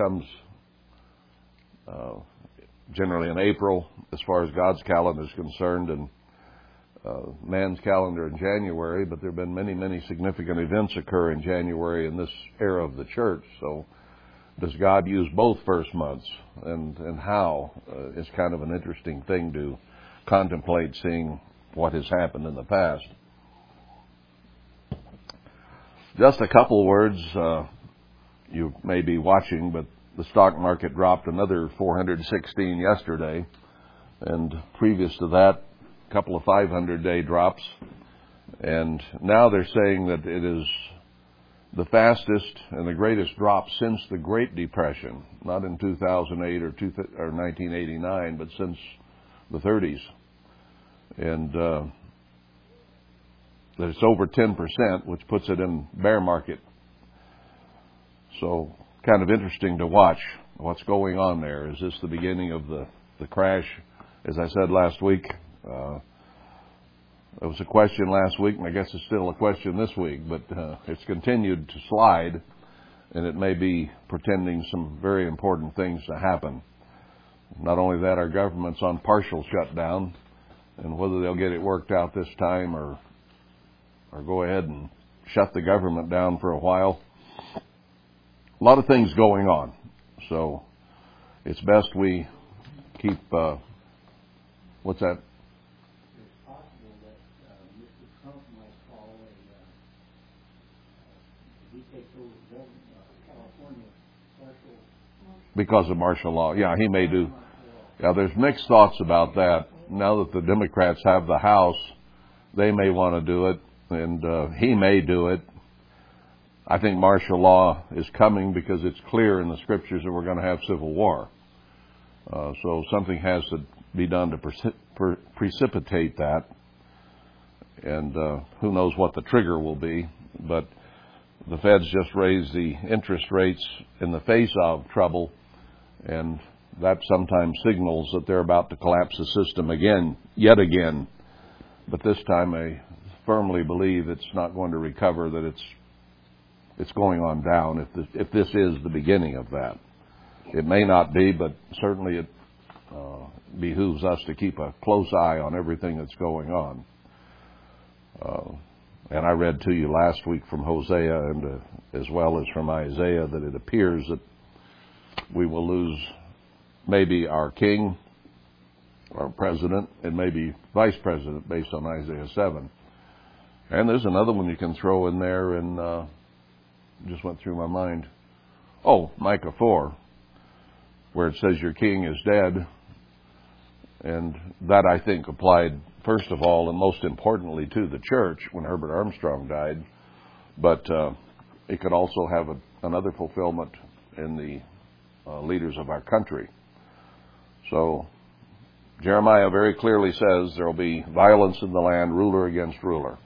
comes uh, generally in April, as far as God's calendar is concerned, and uh, man's calendar in January. But there have been many, many significant events occur in January in this era of the church. So, does God use both first months, and and how uh, is kind of an interesting thing to contemplate, seeing what has happened in the past. Just a couple words. Uh, you may be watching, but the stock market dropped another 416 yesterday, and previous to that, a couple of 500 day drops. And now they're saying that it is the fastest and the greatest drop since the Great Depression, not in 2008 or, two, or 1989, but since the 30s. And uh, that it's over 10%, which puts it in bear market. So kind of interesting to watch what's going on there. Is this the beginning of the, the crash? As I said last week, uh, it was a question last week, and I guess it's still a question this week, but uh, it's continued to slide, and it may be pretending some very important things to happen. Not only that, our government's on partial shutdown, and whether they'll get it worked out this time or or go ahead and shut the government down for a while. A lot of things going on, so it's best we keep. Uh, what's that? because of martial law. Yeah, he may do. Yeah, there's mixed thoughts about that. Now that the Democrats have the House, they may want to do it, and uh, he may do it. I think martial law is coming because it's clear in the scriptures that we're going to have civil war. Uh, so something has to be done to precip- per- precipitate that. And uh, who knows what the trigger will be. But the Feds just raised the interest rates in the face of trouble and that sometimes signals that they're about to collapse the system again, yet again. But this time, I firmly believe it's not going to recover. That it's it's going on down. If this, if this is the beginning of that, it may not be, but certainly it uh, behooves us to keep a close eye on everything that's going on. Uh, and I read to you last week from Hosea and uh, as well as from Isaiah that it appears that we will lose maybe our king, our president, and maybe vice president based on Isaiah 7. And there's another one you can throw in there, and uh, just went through my mind. Oh, Micah 4, where it says your king is dead. And that I think applied first of all and most importantly to the church when Herbert Armstrong died. But uh, it could also have a, another fulfillment in the uh, leaders of our country. So Jeremiah very clearly says there will be violence in the land, ruler against ruler.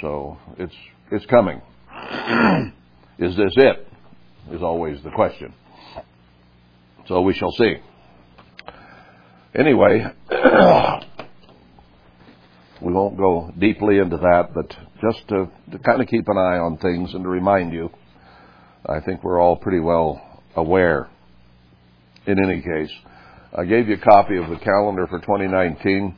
So it's it's coming. is this it? Is always the question. So we shall see. Anyway, we won't go deeply into that, but just to, to kind of keep an eye on things and to remind you, I think we're all pretty well aware. In any case, I gave you a copy of the calendar for 2019.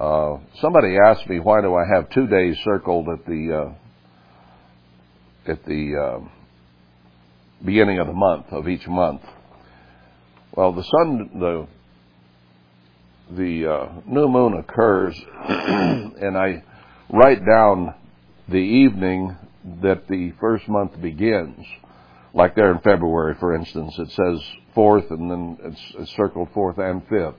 Uh, somebody asked me why do I have two days circled at the uh, at the uh, beginning of the month of each month. Well, the sun the the uh, new moon occurs, and I write down the evening that the first month begins like there in February, for instance, it says fourth and then it's, it's circled fourth and fifth.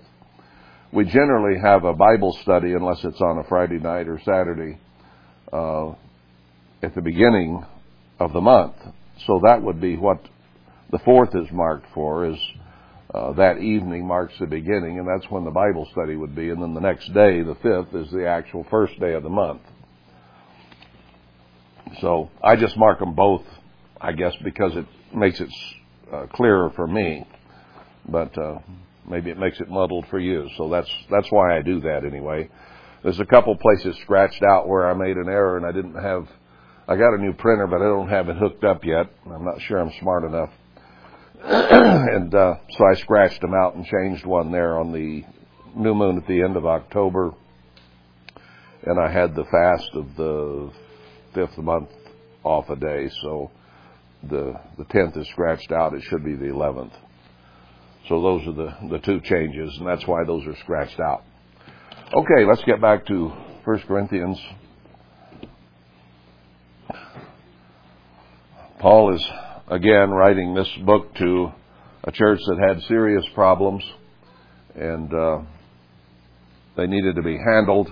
We generally have a Bible study, unless it's on a Friday night or Saturday, uh, at the beginning of the month. So that would be what the fourth is marked for, is uh, that evening marks the beginning, and that's when the Bible study would be. And then the next day, the fifth, is the actual first day of the month. So I just mark them both I guess because it makes it uh, clearer for me, but uh, maybe it makes it muddled for you. So that's that's why I do that anyway. There's a couple places scratched out where I made an error and I didn't have. I got a new printer, but I don't have it hooked up yet. I'm not sure I'm smart enough and uh, so I scratched them out and changed one there on the new moon at the end of October. And I had the fast of the fifth month off a day, so the the tenth is scratched out. It should be the eleventh. So those are the the two changes, and that's why those are scratched out. Okay, let's get back to First Corinthians. Paul is again writing this book to a church that had serious problems, and uh, they needed to be handled.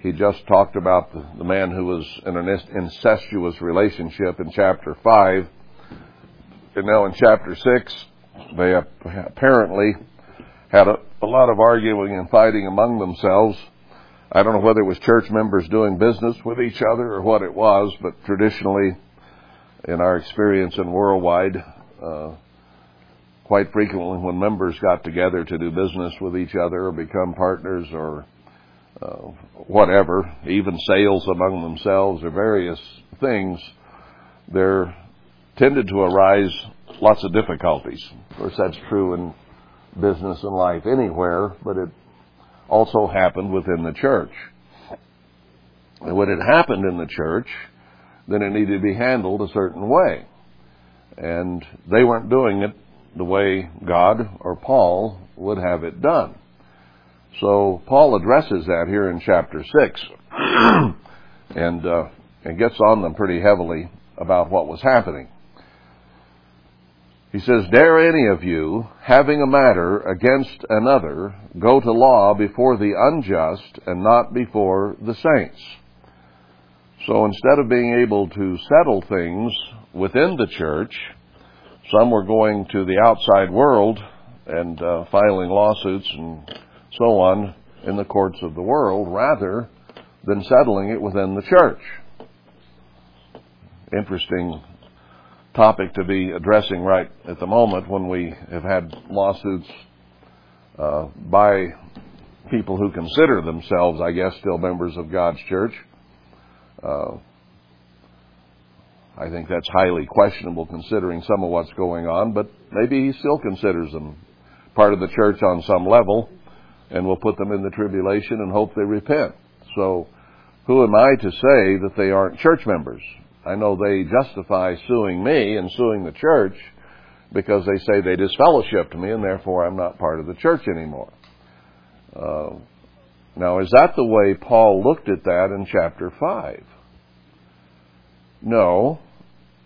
He just talked about the, man who was in an incestuous relationship in chapter 5. And now in chapter 6, they apparently had a, a lot of arguing and fighting among themselves. I don't know whether it was church members doing business with each other or what it was, but traditionally, in our experience and worldwide, uh, quite frequently when members got together to do business with each other or become partners or uh, whatever, even sales among themselves or various things, there tended to arise lots of difficulties. Of course, that's true in business and life anywhere, but it also happened within the church. And when it happened in the church, then it needed to be handled a certain way. And they weren't doing it the way God or Paul would have it done. So Paul addresses that here in chapter 6 and, uh, and gets on them pretty heavily about what was happening. He says, Dare any of you, having a matter against another, go to law before the unjust and not before the saints. So instead of being able to settle things within the church, some were going to the outside world and uh, filing lawsuits and so on in the courts of the world rather than settling it within the church. Interesting topic to be addressing right at the moment when we have had lawsuits uh, by people who consider themselves, I guess, still members of God's church. Uh, I think that's highly questionable considering some of what's going on, but maybe he still considers them part of the church on some level and will put them in the tribulation and hope they repent. So, who am I to say that they aren't church members? I know they justify suing me and suing the church because they say they disfellowshipped me and therefore I'm not part of the church anymore. Uh, now, is that the way Paul looked at that in chapter 5? No.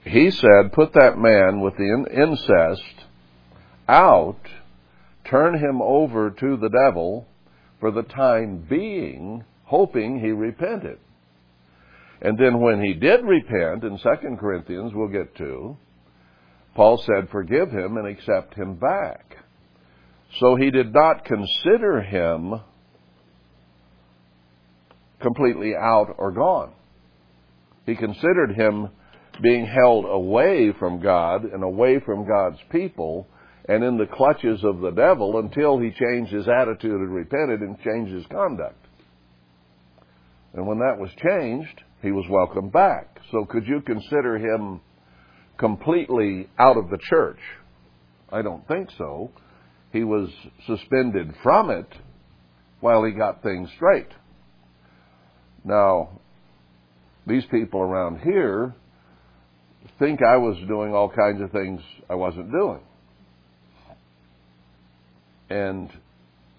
He said, put that man with the incest out, turn him over to the devil for the time being, hoping he repented. And then when he did repent, in 2 Corinthians, we'll get to, Paul said, forgive him and accept him back. So he did not consider him completely out or gone. He considered him being held away from God and away from God's people and in the clutches of the devil until he changed his attitude and repented and changed his conduct. And when that was changed, he was welcomed back. So could you consider him completely out of the church? I don't think so. He was suspended from it while he got things straight. Now, these people around here think I was doing all kinds of things I wasn't doing. And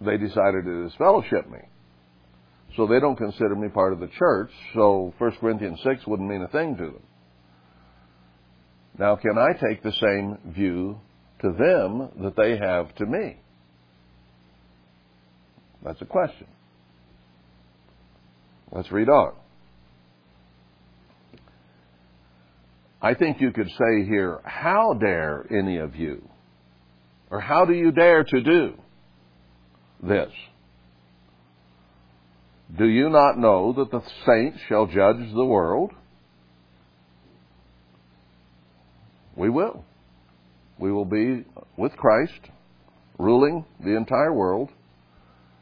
they decided to disfellowship me. So they don't consider me part of the church, so 1 Corinthians 6 wouldn't mean a thing to them. Now, can I take the same view to them that they have to me? That's a question. Let's read on. I think you could say here, how dare any of you? Or how do you dare to do this? Do you not know that the saints shall judge the world? We will. We will be with Christ, ruling the entire world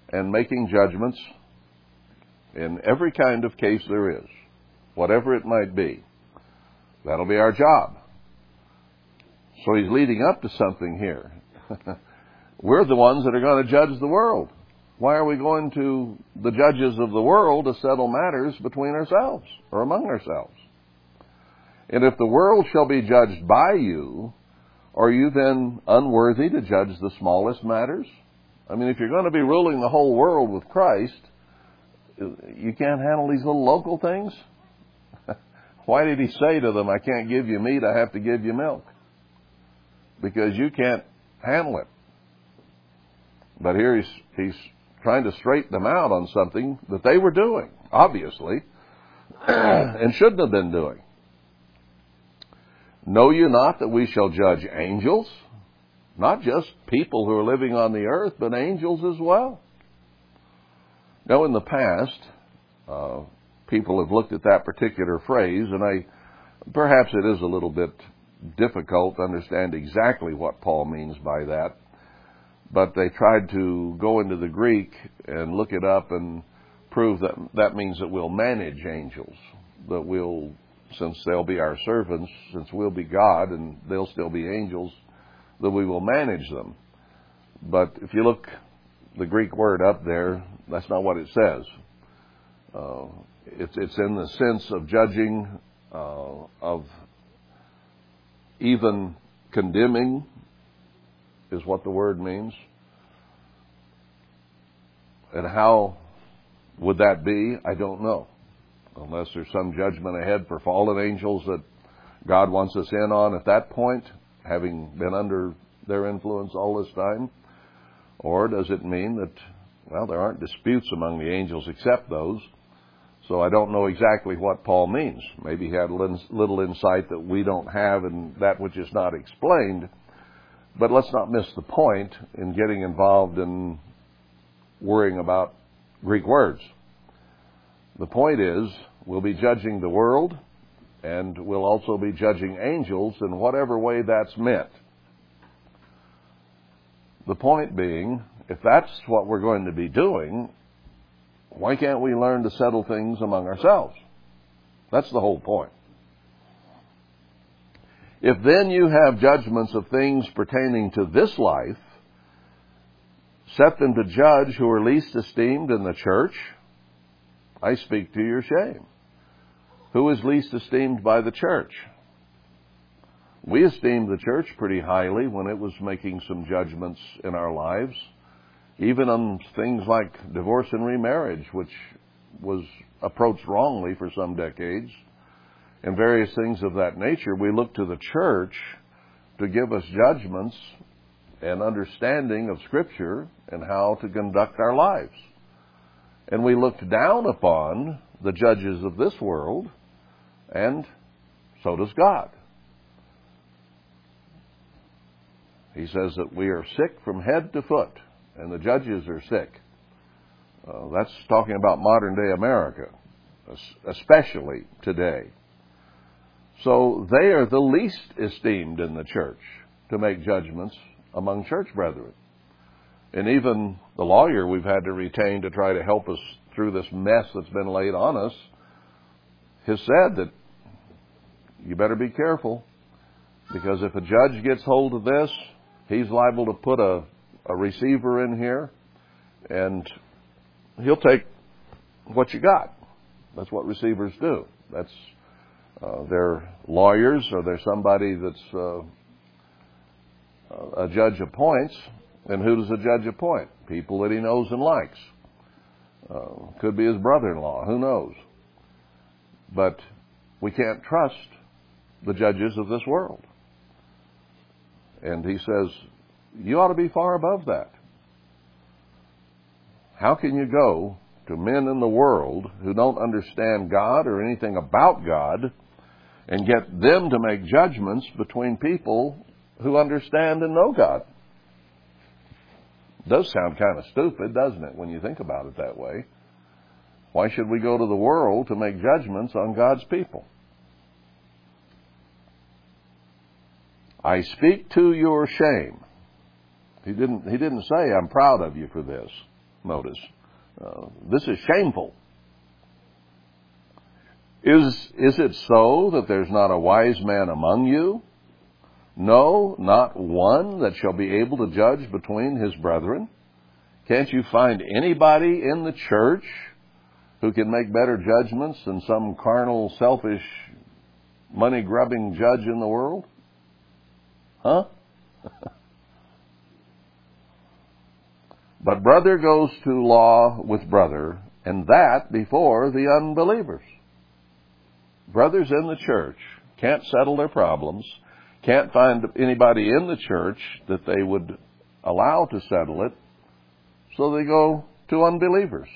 and making judgments in every kind of case there is, whatever it might be. That'll be our job. So he's leading up to something here. We're the ones that are going to judge the world. Why are we going to the judges of the world to settle matters between ourselves or among ourselves? And if the world shall be judged by you, are you then unworthy to judge the smallest matters? I mean, if you're going to be ruling the whole world with Christ, you can't handle these little local things? Why did he say to them, I can't give you meat, I have to give you milk? Because you can't handle it. But here he's, he's trying to straighten them out on something that they were doing, obviously, and shouldn't have been doing. Know you not that we shall judge angels? Not just people who are living on the earth, but angels as well. Now, in the past, uh, people have looked at that particular phrase, and I perhaps it is a little bit difficult to understand exactly what Paul means by that. But they tried to go into the Greek and look it up and prove that that means that we'll manage angels, that we'll, since they'll be our servants, since we'll be God and they'll still be angels, that we will manage them. But if you look the Greek word up there, that's not what it says. Uh, it's, it's in the sense of judging, uh, of even condemning, is what the word means. And how would that be? I don't know. Unless there's some judgment ahead for fallen angels that God wants us in on at that point, having been under their influence all this time? Or does it mean that, well, there aren't disputes among the angels except those? So I don't know exactly what Paul means. Maybe he had little insight that we don't have and that which is not explained. But let's not miss the point in getting involved in worrying about Greek words. The point is, we'll be judging the world and we'll also be judging angels in whatever way that's meant. The point being, if that's what we're going to be doing, why can't we learn to settle things among ourselves? That's the whole point. If then you have judgments of things pertaining to this life, set them to judge who are least esteemed in the church. I speak to your shame. Who is least esteemed by the church? We esteemed the church pretty highly when it was making some judgments in our lives, even on things like divorce and remarriage, which was approached wrongly for some decades, and various things of that nature. We look to the church to give us judgments and understanding of Scripture and how to conduct our lives. And we looked down upon the judges of this world, and so does God. He says that we are sick from head to foot, and the judges are sick. Uh, that's talking about modern day America, especially today. So they are the least esteemed in the church to make judgments among church brethren. And even the lawyer we've had to retain to try to help us through this mess that's been laid on us has said that you better be careful because if a judge gets hold of this, he's liable to put a, a receiver in here and he'll take what you got. That's what receivers do. That's uh, they're lawyers or they're somebody that's uh, a judge appoints. And who does a judge appoint? People that he knows and likes. Uh, could be his brother-in-law. Who knows? But we can't trust the judges of this world. And he says, you ought to be far above that. How can you go to men in the world who don't understand God or anything about God and get them to make judgments between people who understand and know God? It does sound kind of stupid, doesn't it, when you think about it that way? Why should we go to the world to make judgments on God's people? I speak to your shame. He didn't, he didn't say, I'm proud of you for this. Notice. Uh, this is shameful. Is, is it so that there's not a wise man among you? No, not one that shall be able to judge between his brethren. Can't you find anybody in the church who can make better judgments than some carnal, selfish, money grubbing judge in the world? Huh? but brother goes to law with brother, and that before the unbelievers. Brothers in the church can't settle their problems, can't find anybody in the church that they would allow to settle it, so they go to unbelievers.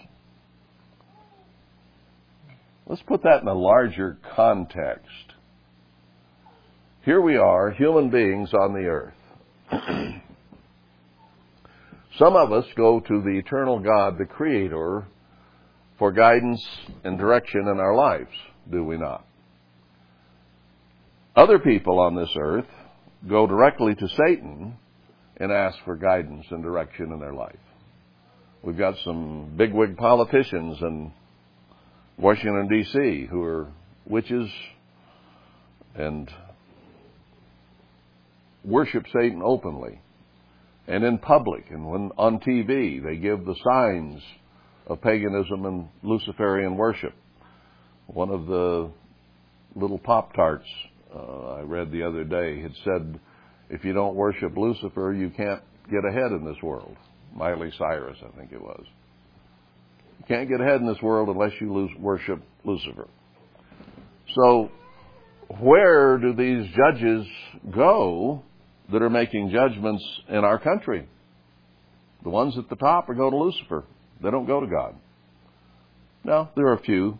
Let's put that in a larger context. Here we are, human beings on the earth. Some of us go to the eternal God, the Creator, for guidance and direction in our lives, do we not? Other people on this earth go directly to Satan and ask for guidance and direction in their life. We've got some bigwig politicians in Washington, D.C., who are witches and worship Satan openly and in public. And when on TV, they give the signs of paganism and Luciferian worship. One of the little Pop Tarts uh, I read the other day had said, if you don't worship Lucifer, you can't get ahead in this world. Miley Cyrus, I think it was. You can't get ahead in this world unless you lose, worship Lucifer. So, where do these judges go that are making judgments in our country? The ones at the top are go to Lucifer. They don't go to God. Now, there are a few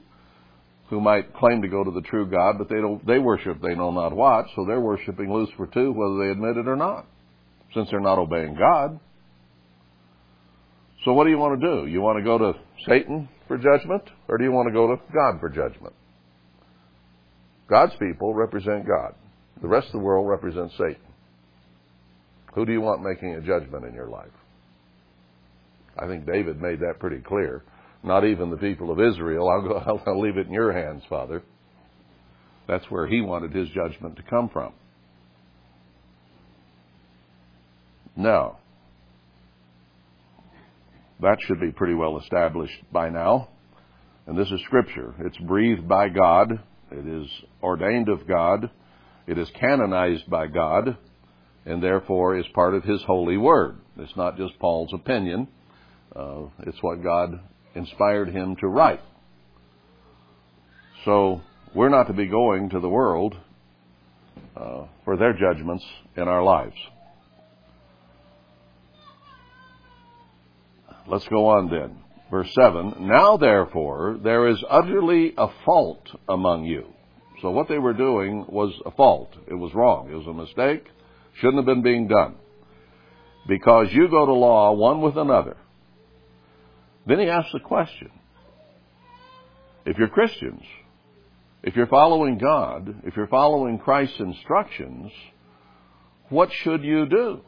who might claim to go to the true God, but they don't they worship they know not what, so they're worshiping Lucifer too, whether they admit it or not, since they're not obeying God. So what do you want to do? You want to go to Satan for judgment, or do you want to go to God for judgment? God's people represent God. The rest of the world represents Satan. Who do you want making a judgment in your life? I think David made that pretty clear. Not even the people of Israel. I'll, go, I'll leave it in your hands, Father. That's where he wanted his judgment to come from. Now, that should be pretty well established by now. And this is Scripture. It's breathed by God. It is ordained of God. It is canonized by God. And therefore is part of His holy word. It's not just Paul's opinion. Uh, it's what God inspired him to write. So we're not to be going to the world uh, for their judgments in our lives. Let's go on then. Verse 7 Now therefore there is utterly a fault among you. So what they were doing was a fault. It was wrong. It was a mistake. Shouldn't have been being done. Because you go to law one with another. Then he asks the question if you're Christians, if you're following God, if you're following Christ's instructions, what should you do?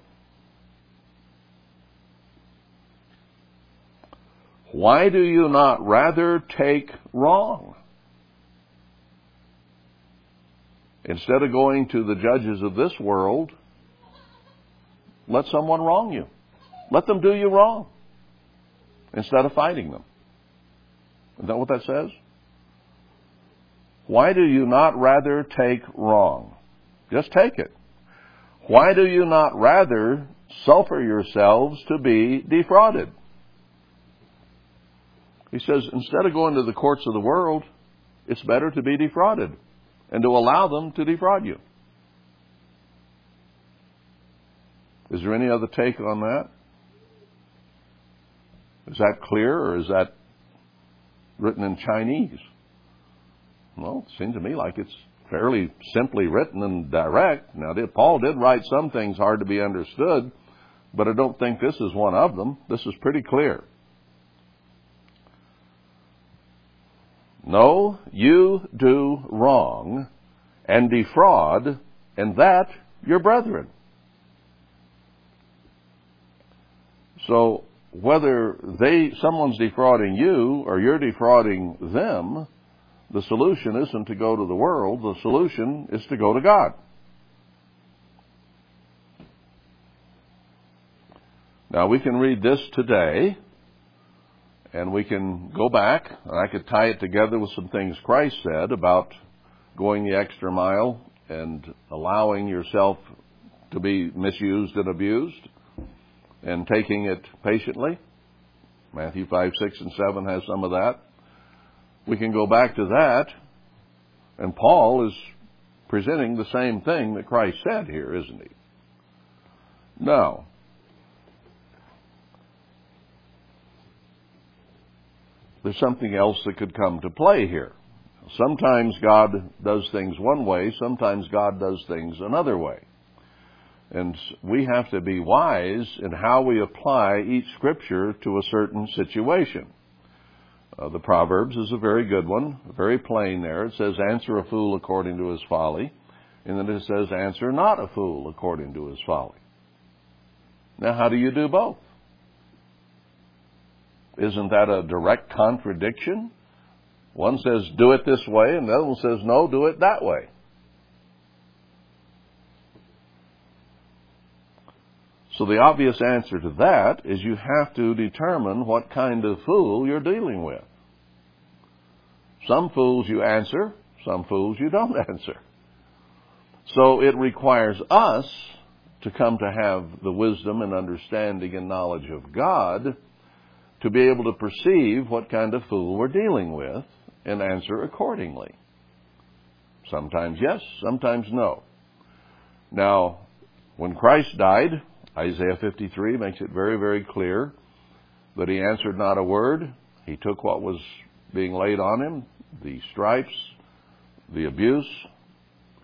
Why do you not rather take wrong? Instead of going to the judges of this world, let someone wrong you. Let them do you wrong instead of fighting them. Is that what that says? Why do you not rather take wrong? Just take it. Why do you not rather suffer yourselves to be defrauded? He says, instead of going to the courts of the world, it's better to be defrauded and to allow them to defraud you. Is there any other take on that? Is that clear or is that written in Chinese? Well, it seems to me like it's fairly simply written and direct. Now, Paul did write some things hard to be understood, but I don't think this is one of them. This is pretty clear. No, you do wrong and defraud, and that your brethren. So whether they someone's defrauding you or you're defrauding them, the solution isn't to go to the world, the solution is to go to God. Now we can read this today and we can go back and I could tie it together with some things Christ said about going the extra mile and allowing yourself to be misused and abused and taking it patiently. Matthew 5, 6, and 7 has some of that. We can go back to that, and Paul is presenting the same thing that Christ said here, isn't he? Now, there's something else that could come to play here. Sometimes God does things one way, sometimes God does things another way. And we have to be wise in how we apply each scripture to a certain situation. Uh, the Proverbs is a very good one, very plain there. It says, Answer a fool according to his folly. And then it says, Answer not a fool according to his folly. Now, how do you do both? Isn't that a direct contradiction? One says, Do it this way, and the other one says, No, do it that way. So the obvious answer to that is you have to determine what kind of fool you're dealing with. Some fools you answer, some fools you don't answer. So it requires us to come to have the wisdom and understanding and knowledge of God to be able to perceive what kind of fool we're dealing with and answer accordingly. Sometimes yes, sometimes no. Now, when Christ died, Isaiah 53 makes it very, very clear that he answered not a word. He took what was being laid on him, the stripes, the abuse,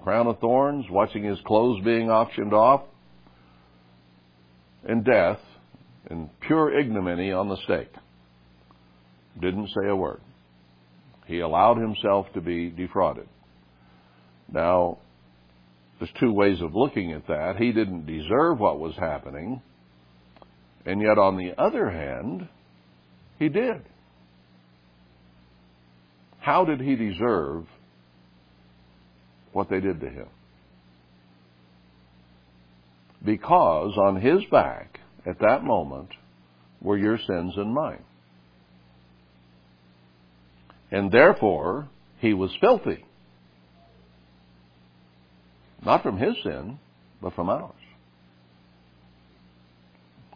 crown of thorns, watching his clothes being auctioned off, and death in pure ignominy on the stake. Didn't say a word. He allowed himself to be defrauded. Now, there's two ways of looking at that. He didn't deserve what was happening, and yet on the other hand, he did. How did he deserve what they did to him? Because on his back, at that moment, were your sins and mine. And therefore, he was filthy. Not from his sin, but from ours.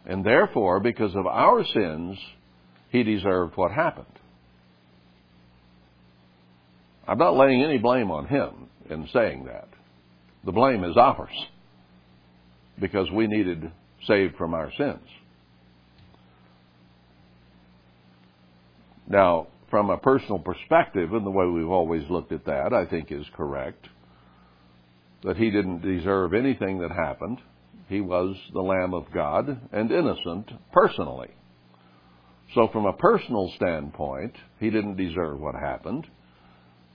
And therefore, because of our sins, he deserved what happened. I'm not laying any blame on him in saying that. The blame is ours because we needed saved from our sins. Now, from a personal perspective, and the way we've always looked at that, I think is correct, that he didn't deserve anything that happened. He was the Lamb of God and innocent personally. So, from a personal standpoint, he didn't deserve what happened.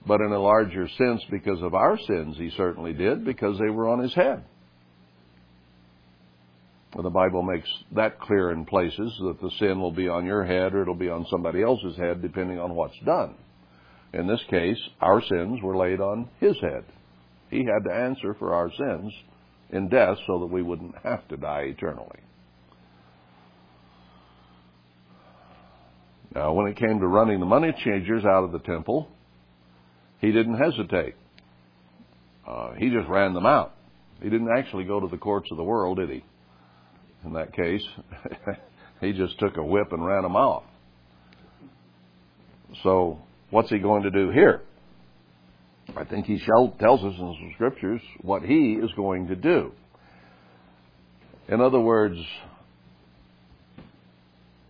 But in a larger sense, because of our sins, he certainly did, because they were on his head. Well, the Bible makes that clear in places that the sin will be on your head or it'll be on somebody else's head, depending on what's done. In this case, our sins were laid on his head. He had to answer for our sins in death so that we wouldn't have to die eternally. Now, when it came to running the money changers out of the temple, he didn't hesitate. Uh, he just ran them out. He didn't actually go to the courts of the world, did he? In that case, he just took a whip and ran them off. So, what's he going to do here? I think he tells us in some scriptures what he is going to do. In other words,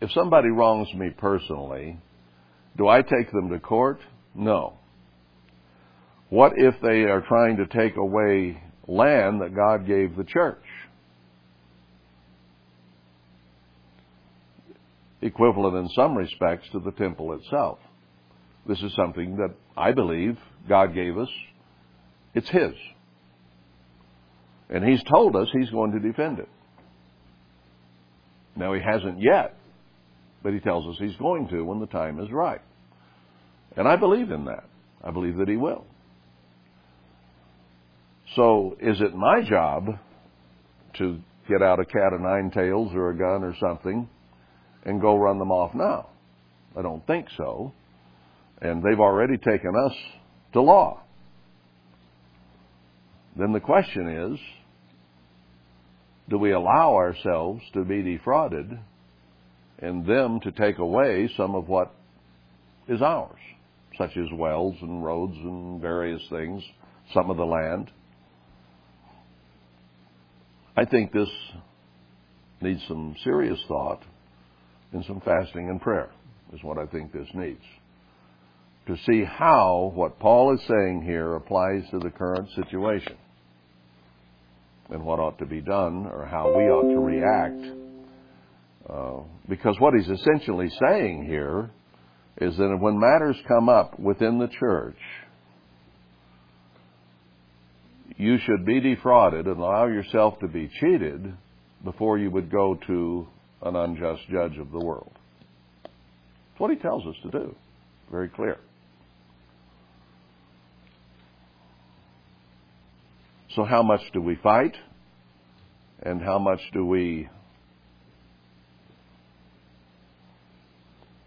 if somebody wrongs me personally, do I take them to court? No. What if they are trying to take away land that God gave the church? Equivalent in some respects to the temple itself. This is something that I believe God gave us. It's His. And He's told us He's going to defend it. Now, He hasn't yet, but He tells us He's going to when the time is right. And I believe in that. I believe that He will. So, is it my job to get out a cat of nine tails or a gun or something and go run them off now. I don't think so. And they've already taken us to law. Then the question is do we allow ourselves to be defrauded and them to take away some of what is ours, such as wells and roads and various things, some of the land? I think this needs some serious thought and some fasting and prayer, is what I think this needs. To see how what Paul is saying here applies to the current situation and what ought to be done or how we ought to react. Uh, because what he's essentially saying here is that when matters come up within the church, you should be defrauded and allow yourself to be cheated before you would go to an unjust judge of the world. That's what he tells us to do. Very clear. So, how much do we fight? And how much do we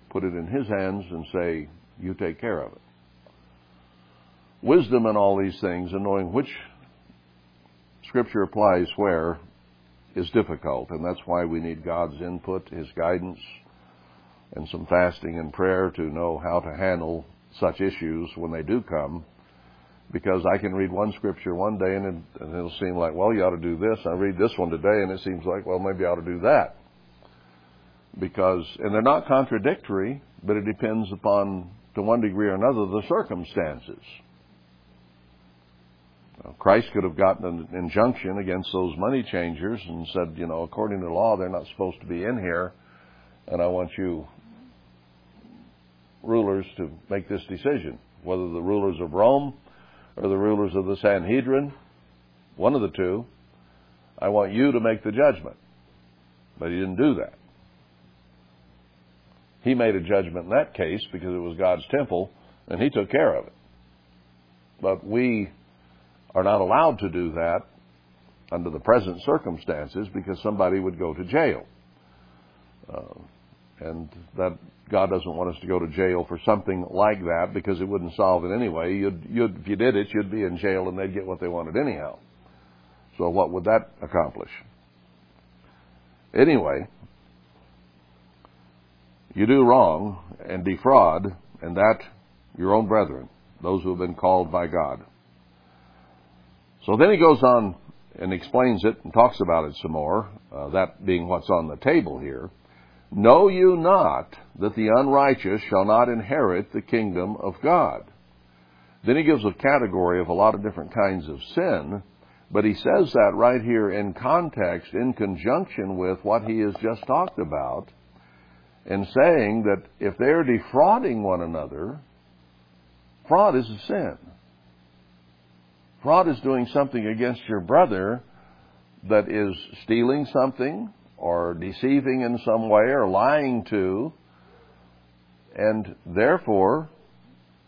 put it in His hands and say, You take care of it? Wisdom in all these things and knowing which Scripture applies where is difficult, and that's why we need God's input, His guidance, and some fasting and prayer to know how to handle such issues when they do come because I can read one scripture one day and, it, and it'll seem like, well, you ought to do this. I read this one today and it seems like, well, maybe I ought to do that. Because, and they're not contradictory, but it depends upon, to one degree or another, the circumstances. Christ could have gotten an injunction against those money changers and said, you know, according to law, they're not supposed to be in here, and I want you rulers to make this decision. Whether the rulers of Rome or the rulers of the Sanhedrin, one of the two, I want you to make the judgment. But he didn't do that. He made a judgment in that case because it was God's temple, and he took care of it. But we are not allowed to do that under the present circumstances because somebody would go to jail. Uh, and that God doesn't want us to go to jail for something like that because it wouldn't solve it anyway. You'd, you'd, if you did it, you'd be in jail and they'd get what they wanted anyhow. So what would that accomplish? Anyway, you do wrong and defraud, and that your own brethren, those who have been called by God. So then he goes on and explains it and talks about it some more, uh, that being what's on the table here. Know you not that the unrighteous shall not inherit the kingdom of God? Then he gives a category of a lot of different kinds of sin, but he says that right here in context, in conjunction with what he has just talked about, and saying that if they're defrauding one another, fraud is a sin. Fraud is doing something against your brother that is stealing something, or deceiving in some way or lying to, and therefore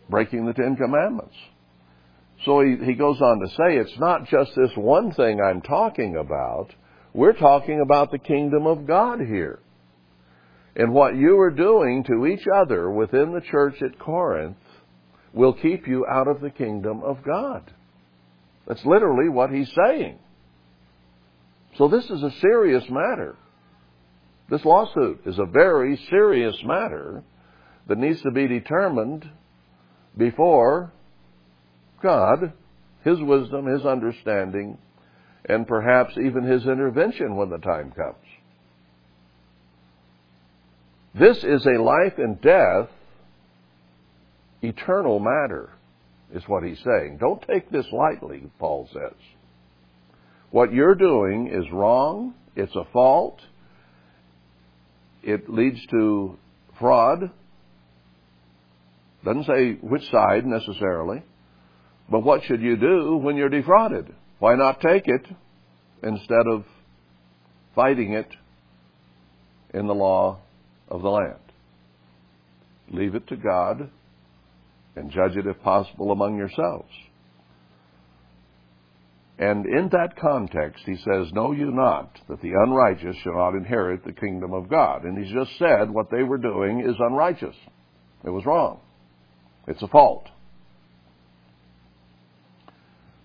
breaking the Ten Commandments. So he, he goes on to say it's not just this one thing I'm talking about. We're talking about the kingdom of God here. And what you are doing to each other within the church at Corinth will keep you out of the kingdom of God. That's literally what he's saying. So this is a serious matter. This lawsuit is a very serious matter that needs to be determined before God, His wisdom, His understanding, and perhaps even His intervention when the time comes. This is a life and death, eternal matter, is what he's saying. Don't take this lightly, Paul says. What you're doing is wrong, it's a fault, it leads to fraud. Doesn't say which side necessarily. But what should you do when you're defrauded? Why not take it instead of fighting it in the law of the land? Leave it to God and judge it if possible among yourselves. And in that context, he says, Know you not that the unrighteous shall not inherit the kingdom of God? And he's just said what they were doing is unrighteous. It was wrong. It's a fault.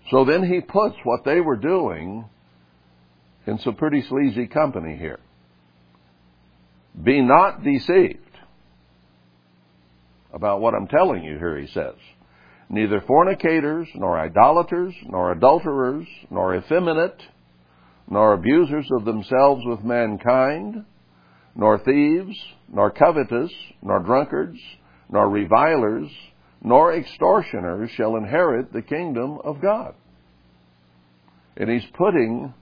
So then he puts what they were doing in some pretty sleazy company here. Be not deceived about what I'm telling you here, he says. Neither fornicators, nor idolaters, nor adulterers, nor effeminate, nor abusers of themselves with mankind, nor thieves, nor covetous, nor drunkards, nor revilers, nor extortioners shall inherit the kingdom of God. And he's putting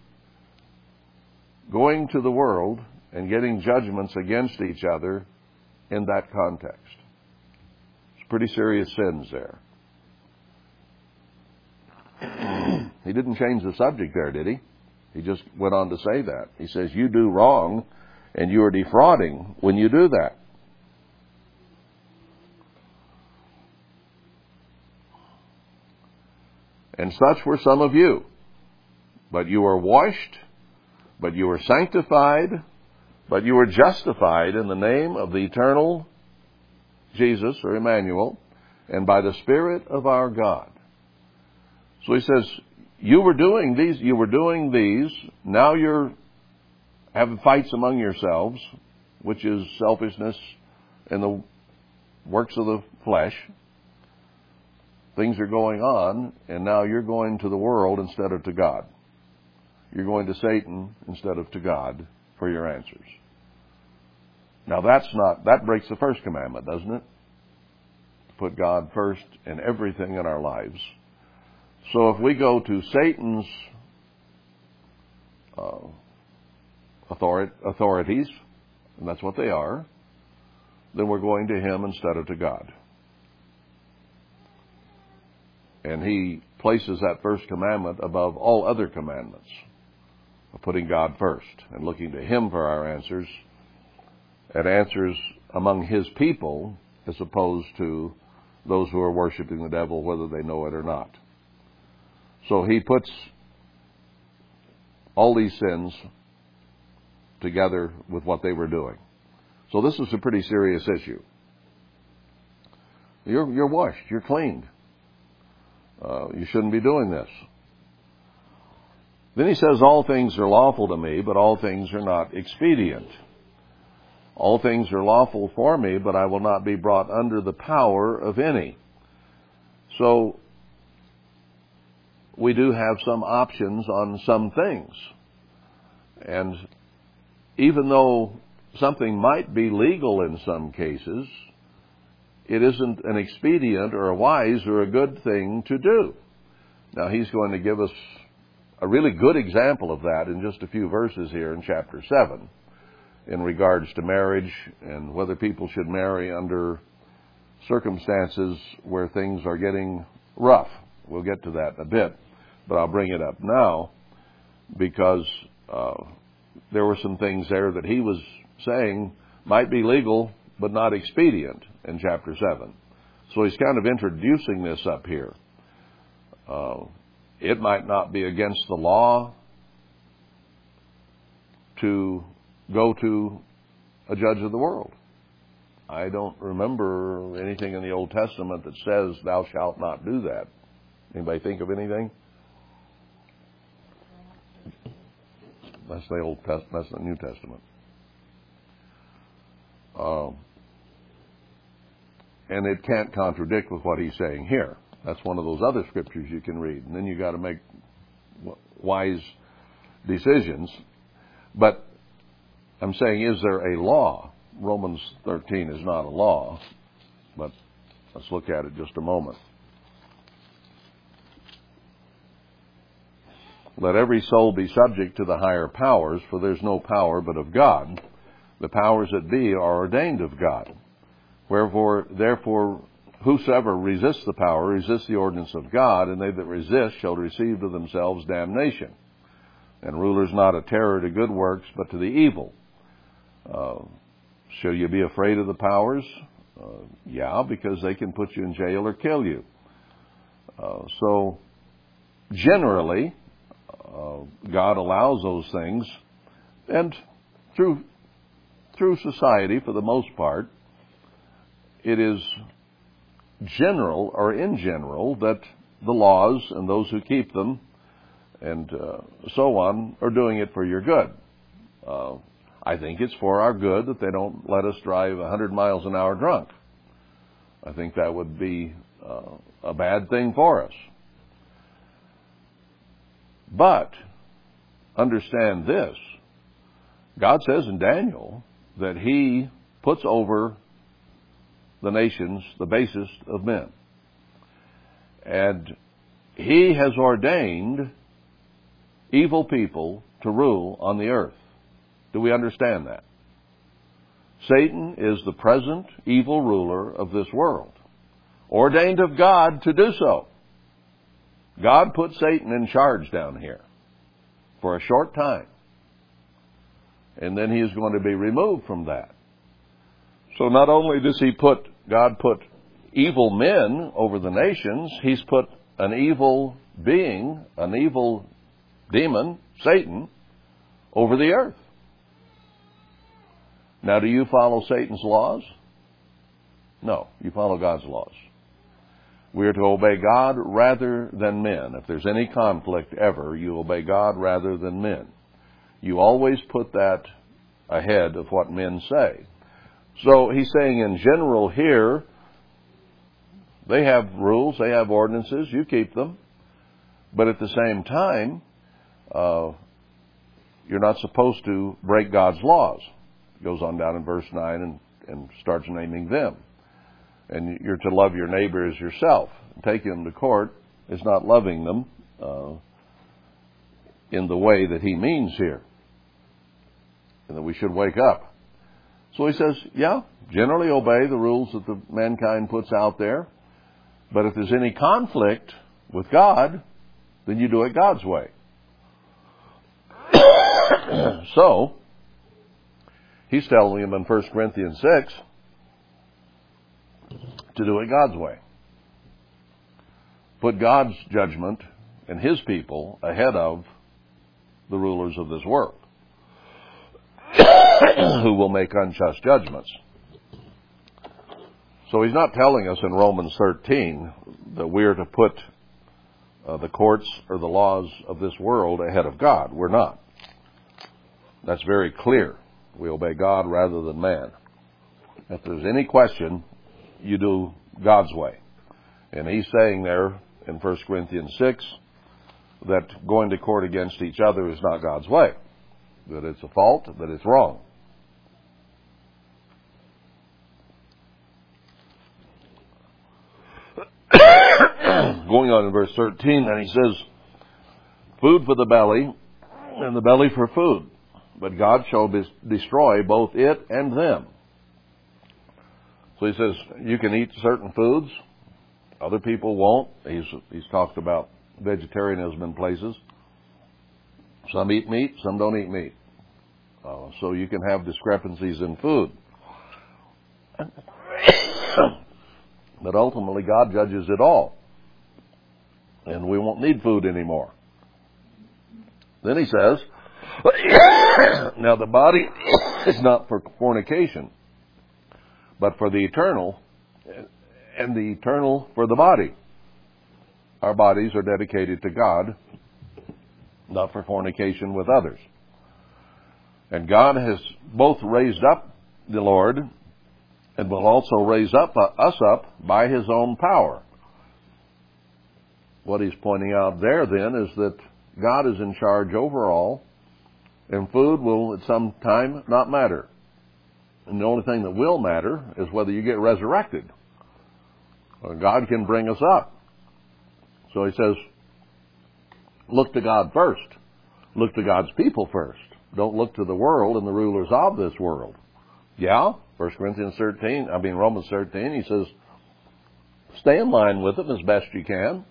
going to the world and getting judgments against each other in that context. It's pretty serious sins there. he didn't change the subject there, did he? He just went on to say that. He says, You do wrong and you are defrauding when you do that. And such were some of you. But you were washed, but you were sanctified, but you were justified in the name of the eternal Jesus or Emmanuel and by the Spirit of our God. So he says, you were doing these, you were doing these, now you're having fights among yourselves, which is selfishness and the works of the flesh. Things are going on, and now you're going to the world instead of to God. You're going to Satan instead of to God for your answers. Now that's not, that breaks the first commandment, doesn't it? To put God first in everything in our lives. So if we go to Satan's uh, authorities, and that's what they are, then we're going to him instead of to God. And he places that first commandment above all other commandments of putting God first and looking to him for our answers and answers among his people as opposed to those who are worshiping the devil whether they know it or not. So he puts all these sins together with what they were doing. So this is a pretty serious issue. You're, you're washed. You're cleaned. Uh, you shouldn't be doing this. Then he says, All things are lawful to me, but all things are not expedient. All things are lawful for me, but I will not be brought under the power of any. So we do have some options on some things. And even though something might be legal in some cases, it isn't an expedient or a wise or a good thing to do. Now, he's going to give us a really good example of that in just a few verses here in chapter 7 in regards to marriage and whether people should marry under circumstances where things are getting rough. We'll get to that in a bit but I'll bring it up now because uh, there were some things there that he was saying might be legal but not expedient in chapter 7. So he's kind of introducing this up here. Uh, it might not be against the law to go to a judge of the world. I don't remember anything in the Old Testament that says thou shalt not do that. Anybody think of anything? That's the Old Testament. That's the New Testament. Um, and it can't contradict with what he's saying here. That's one of those other scriptures you can read, and then you got to make wise decisions. But I'm saying, is there a law? Romans 13 is not a law, but let's look at it just a moment. Let every soul be subject to the higher powers, for there's no power but of God. The powers that be are ordained of God. Wherefore, therefore, whosoever resists the power resists the ordinance of God, and they that resist shall receive to themselves damnation. And rulers not a terror to good works, but to the evil. Uh, shall you be afraid of the powers? Uh, yeah, because they can put you in jail or kill you. Uh, so, generally, God allows those things, and through through society, for the most part, it is general or in general that the laws and those who keep them and uh, so on are doing it for your good. Uh, I think it's for our good that they don't let us drive 100 miles an hour drunk. I think that would be uh, a bad thing for us. But understand this God says in Daniel that He puts over the nations the basest of men. And He has ordained evil people to rule on the earth. Do we understand that? Satan is the present evil ruler of this world, ordained of God to do so. God put Satan in charge down here for a short time. And then he is going to be removed from that. So not only does he put, God put evil men over the nations, he's put an evil being, an evil demon, Satan, over the earth. Now, do you follow Satan's laws? No, you follow God's laws. We are to obey God rather than men. If there's any conflict ever, you obey God rather than men. You always put that ahead of what men say. So he's saying in general here, they have rules, they have ordinances, you keep them. But at the same time, uh, you're not supposed to break God's laws. It goes on down in verse 9 and, and starts naming them. And you're to love your neighbor as yourself. Taking them to court is not loving them uh, in the way that he means here. And that we should wake up. So he says, yeah, generally obey the rules that the mankind puts out there. But if there's any conflict with God, then you do it God's way. so, he's telling him in 1 Corinthians 6 to do it God's way. Put God's judgment and his people ahead of the rulers of this world who will make unjust judgments. So he's not telling us in Romans 13 that we're to put uh, the courts or the laws of this world ahead of God. We're not. That's very clear. We obey God rather than man. If there's any question, you do God's way. And he's saying there in 1 Corinthians 6 that going to court against each other is not God's way. That it's a fault, that it's wrong. going on in verse 13, and he says, Food for the belly, and the belly for food but God shall destroy both it and them. So he says you can eat certain foods, other people won't. He's he's talked about vegetarianism in places. Some eat meat, some don't eat meat. Uh, so you can have discrepancies in food. but ultimately, God judges it all. And we won't need food anymore. Then he says, now the body is not for fornication, but for the eternal, and the eternal for the body. Our bodies are dedicated to God, not for fornication with others. And God has both raised up the Lord and will also raise up uh, us up by his own power. What he's pointing out there then is that God is in charge over all and food will at some time not matter. And the only thing that will matter is whether you get resurrected. God can bring us up. So he says, look to God first. Look to God's people first. Don't look to the world and the rulers of this world. Yeah, 1 Corinthians 13, I mean Romans 13, he says, stay in line with them as best you can.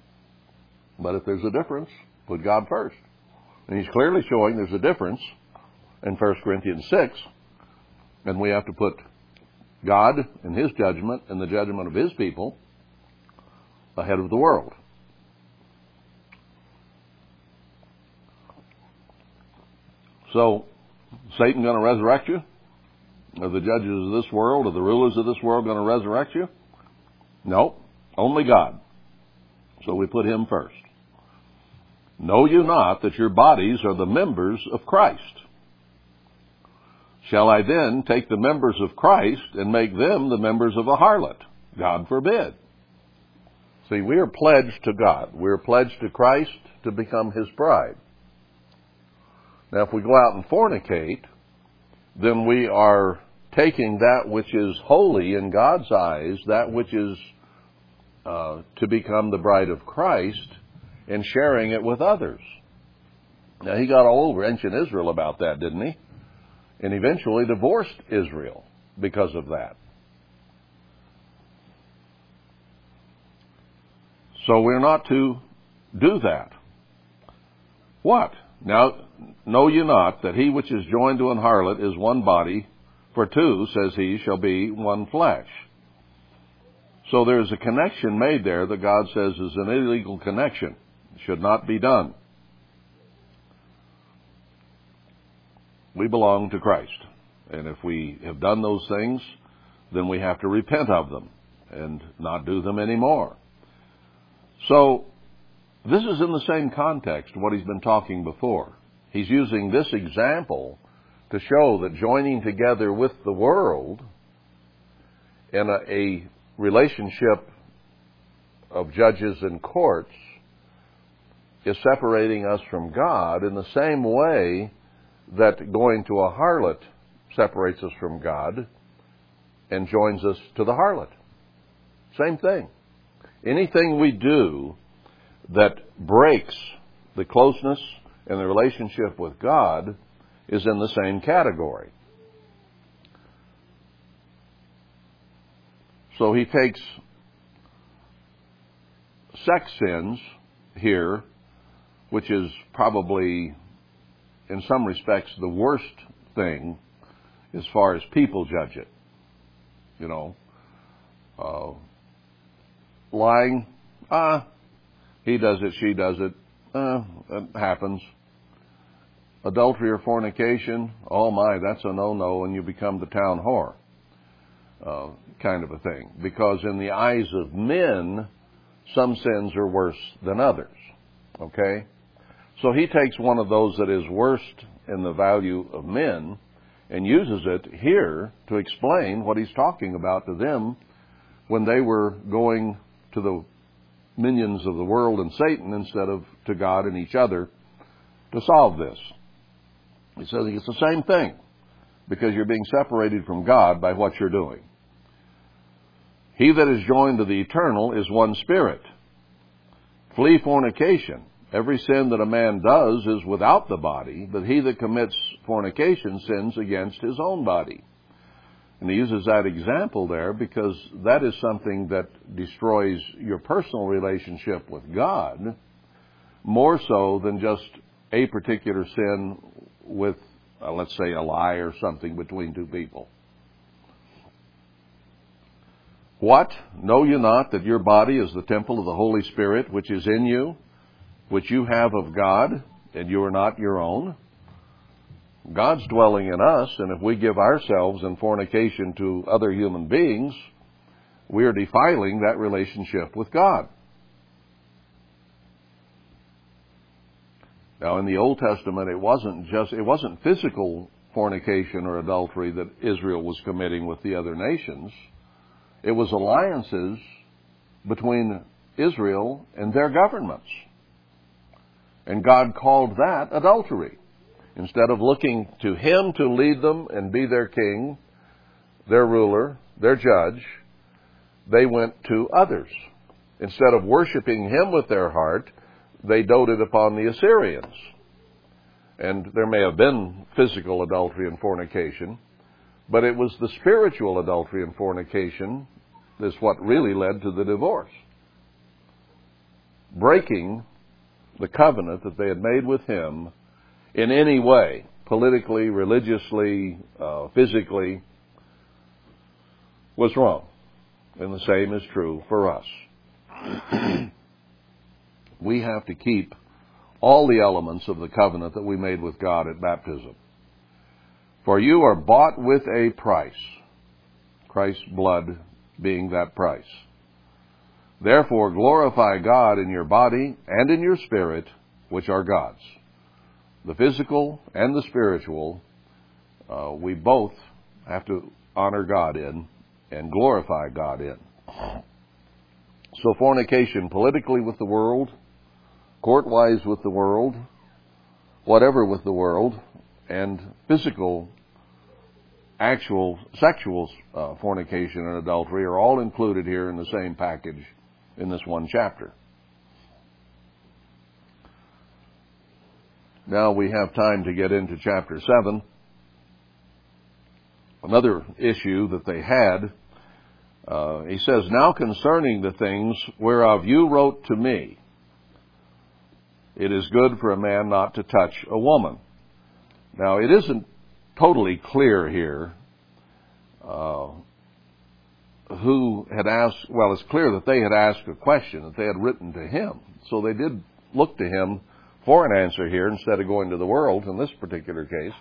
But if there's a difference, put God first. And he's clearly showing there's a difference in 1 Corinthians 6, and we have to put God and his judgment and the judgment of his people ahead of the world. So, Satan going to resurrect you? Are the judges of this world, or the rulers of this world going to resurrect you? No, only God. So we put him first. Know you not that your bodies are the members of Christ? Shall I then take the members of Christ and make them the members of a harlot? God forbid. See, we are pledged to God. We are pledged to Christ to become His bride. Now, if we go out and fornicate, then we are taking that which is holy in God's eyes, that which is uh, to become the bride of Christ, and sharing it with others. Now, he got all over ancient Israel about that, didn't he? And eventually divorced Israel because of that. So we're not to do that. What? Now, know ye not that he which is joined to an harlot is one body, for two, says he, shall be one flesh. So there's a connection made there that God says is an illegal connection. It should not be done. We belong to Christ. And if we have done those things, then we have to repent of them and not do them anymore. So, this is in the same context what he's been talking before. He's using this example to show that joining together with the world in a, a relationship of judges and courts is separating us from God in the same way that going to a harlot separates us from God and joins us to the harlot. Same thing. Anything we do that breaks the closeness and the relationship with God is in the same category. So he takes sex sins here, which is probably, in some respects, the worst thing as far as people judge it. You know, uh, lying, ah, he does it, she does it, uh, it happens. Adultery or fornication, oh my, that's a no-no, and you become the town whore. Uh, kind of a thing. Because in the eyes of men, some sins are worse than others. Okay? So he takes one of those that is worst in the value of men and uses it here to explain what he's talking about to them when they were going to the minions of the world and Satan instead of to God and each other to solve this. He says it's the same thing because you're being separated from God by what you're doing. He that is joined to the eternal is one spirit. Flee fornication. Every sin that a man does is without the body, but he that commits fornication sins against his own body. And he uses that example there because that is something that destroys your personal relationship with God more so than just a particular sin with, uh, let's say, a lie or something between two people. What? Know you not that your body is the temple of the Holy Spirit which is in you, which you have of God, and you are not your own? God's dwelling in us, and if we give ourselves in fornication to other human beings, we are defiling that relationship with God. Now, in the Old Testament, it wasn't just, it wasn't physical fornication or adultery that Israel was committing with the other nations. It was alliances between Israel and their governments. And God called that adultery. Instead of looking to Him to lead them and be their king, their ruler, their judge, they went to others. Instead of worshiping Him with their heart, they doted upon the Assyrians. And there may have been physical adultery and fornication, but it was the spiritual adultery and fornication that's what really led to the divorce. Breaking the covenant that they had made with him in any way, politically, religiously, uh, physically, was wrong. And the same is true for us. we have to keep all the elements of the covenant that we made with God at baptism. For you are bought with a price, Christ's blood being that price. Therefore glorify God in your body and in your spirit, which are God's. The physical and the spiritual, uh, we both have to honor God in and glorify God in. So fornication politically with the world, court-wise with the world, whatever with the world, and physical, actual sexual uh, fornication and adultery are all included here in the same package in this one chapter. Now we have time to get into chapter 7. Another issue that they had, uh, he says, Now concerning the things whereof you wrote to me, it is good for a man not to touch a woman. Now, it isn't totally clear here uh, who had asked, well, it's clear that they had asked a question that they had written to him. So they did look to him for an answer here instead of going to the world in this particular case.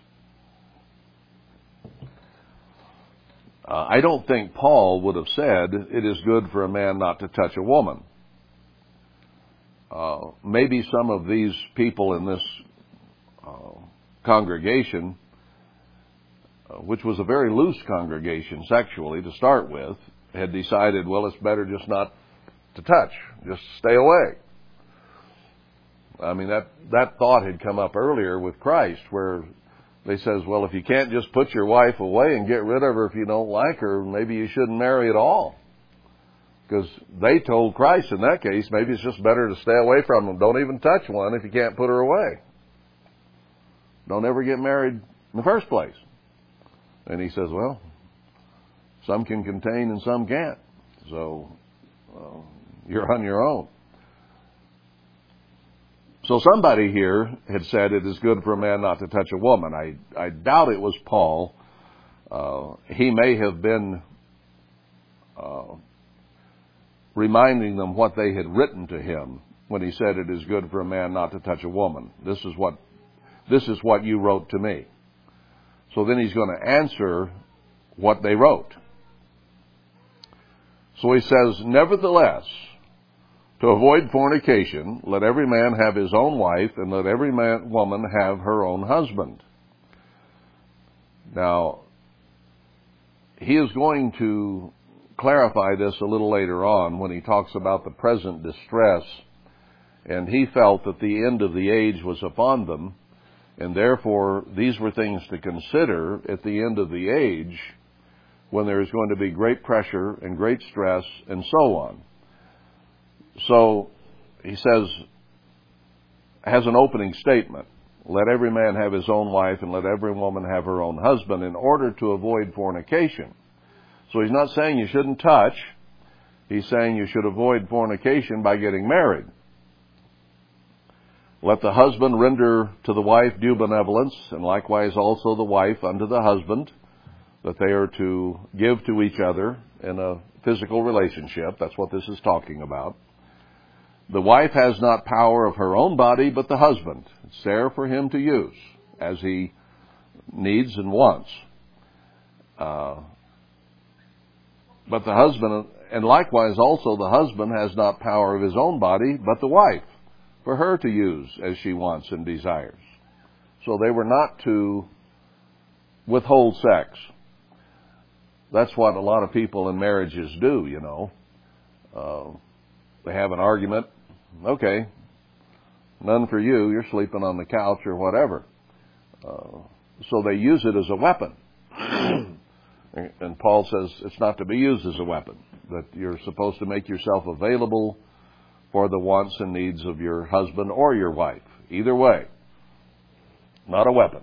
Uh, I don't think Paul would have said it is good for a man not to touch a woman. Uh, maybe some of these people in this uh, congregation, uh, which was a very loose congregation sexually to start with, had decided, well, it's better just not to touch, just stay away. I mean, that, that thought had come up earlier with Christ where they says, well, if you can't just put your wife away and get rid of her if you don't like her, maybe you shouldn't marry at all. Because they told Christ in that case, maybe it's just better to stay away from them. Don't even touch one if you can't put her away. Don't ever get married in the first place. And he says, well, some can contain and some can't. So uh, you're on your own. So somebody here had said it is good for a man not to touch a woman. I, I doubt it was Paul. Uh, he may have been uh, reminding them what they had written to him when he said it is good for a man not to touch a woman. This is what this is what you wrote to me. So then he's going to answer what they wrote. So he says, Nevertheless, to avoid fornication, let every man have his own wife, and let every man, woman have her own husband. Now, he is going to clarify this a little later on when he talks about the present distress, and he felt that the end of the age was upon them, and therefore these were things to consider at the end of the age when there is going to be great pressure and great stress and so on. So he says, has an opening statement. Let every man have his own wife and let every woman have her own husband in order to avoid fornication. So he's not saying you shouldn't touch. He's saying you should avoid fornication by getting married. Let the husband render to the wife due benevolence, and likewise also the wife unto the husband, that they are to give to each other in a physical relationship. That's what this is talking about. The wife has not power of her own body, but the husband. It's there for him to use as he needs and wants. Uh, but the husband, and likewise also the husband has not power of his own body, but the wife, for her to use as she wants and desires. So they were not to withhold sex. That's what a lot of people in marriages do, you know. Uh, they have an argument. Okay, none for you. You're sleeping on the couch or whatever. Uh, so they use it as a weapon. And Paul says it's not to be used as a weapon, that you're supposed to make yourself available for the wants and needs of your husband or your wife. Either way, not a weapon.